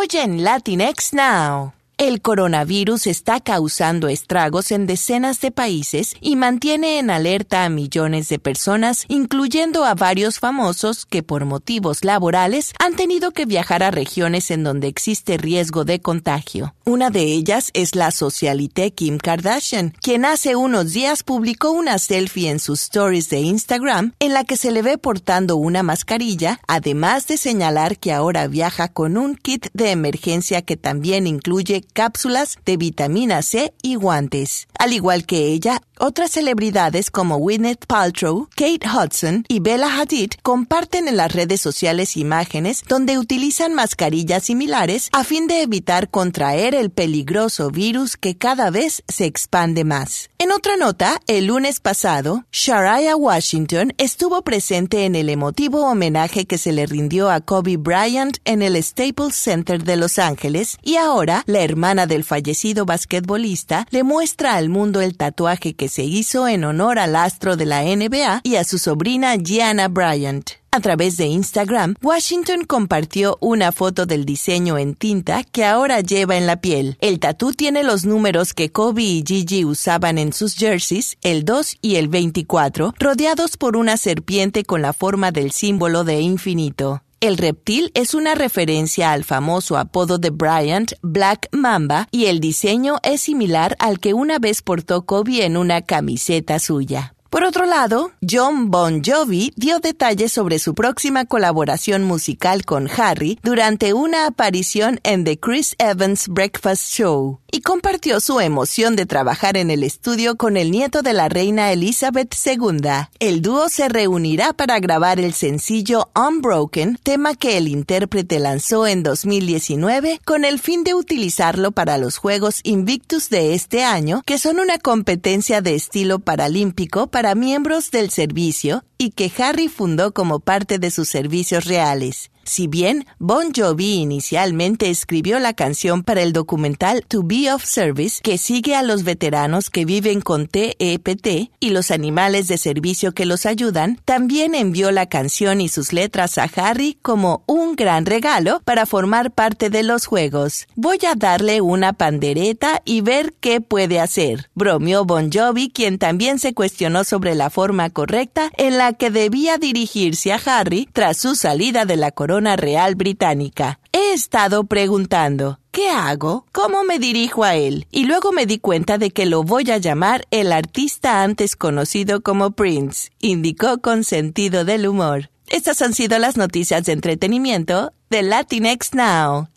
Hoy en Latinx Now. El coronavirus está causando estragos en decenas de países y mantiene en alerta a millones de personas, incluyendo a varios famosos que por motivos laborales han tenido que viajar a regiones en donde existe riesgo de contagio. Una de ellas es la socialité Kim Kardashian, quien hace unos días publicó una selfie en sus stories de Instagram en la que se le ve portando una mascarilla, además de señalar que ahora viaja con un kit de emergencia que también incluye cápsulas de vitamina C y guantes. Al igual que ella, otras celebridades como Gwyneth Paltrow, Kate Hudson y Bella Hadid comparten en las redes sociales imágenes donde utilizan mascarillas similares a fin de evitar contraer el peligroso virus que cada vez se expande más. En otra nota, el lunes pasado, Shariah Washington estuvo presente en el emotivo homenaje que se le rindió a Kobe Bryant en el Staples Center de Los Ángeles y ahora la hermana del fallecido basquetbolista le muestra al mundo el tatuaje que se hizo en honor al astro de la NBA y a su sobrina Gianna Bryant. A través de Instagram, Washington compartió una foto del diseño en tinta que ahora lleva en la piel. El tatú tiene los números que Kobe y Gigi usaban en sus jerseys, el 2 y el 24, rodeados por una serpiente con la forma del símbolo de infinito. El reptil es una referencia al famoso apodo de Bryant, Black Mamba, y el diseño es similar al que una vez portó Kobe en una camiseta suya. Por otro lado, John Bon Jovi dio detalles sobre su próxima colaboración musical con Harry durante una aparición en The Chris Evans Breakfast Show y compartió su emoción de trabajar en el estudio con el nieto de la reina Elizabeth II. El dúo se reunirá para grabar el sencillo Unbroken, tema que el intérprete lanzó en 2019 con el fin de utilizarlo para los Juegos Invictus de este año, que son una competencia de estilo paralímpico para miembros del servicio y que Harry fundó como parte de sus servicios reales. Si bien Bon Jovi inicialmente escribió la canción para el documental To Be of Service, que sigue a los veteranos que viven con TEPT e y los animales de servicio que los ayudan, también envió la canción y sus letras a Harry como un gran regalo para formar parte de los juegos. Voy a darle una pandereta y ver qué puede hacer, bromeó Bon Jovi, quien también se cuestionó sobre la forma correcta en que debía dirigirse a Harry tras su salida de la corona real británica. He estado preguntando, ¿qué hago? ¿Cómo me dirijo a él? Y luego me di cuenta de que lo voy a llamar el artista antes conocido como Prince, indicó con sentido del humor. Estas han sido las noticias de entretenimiento de Latinx Now.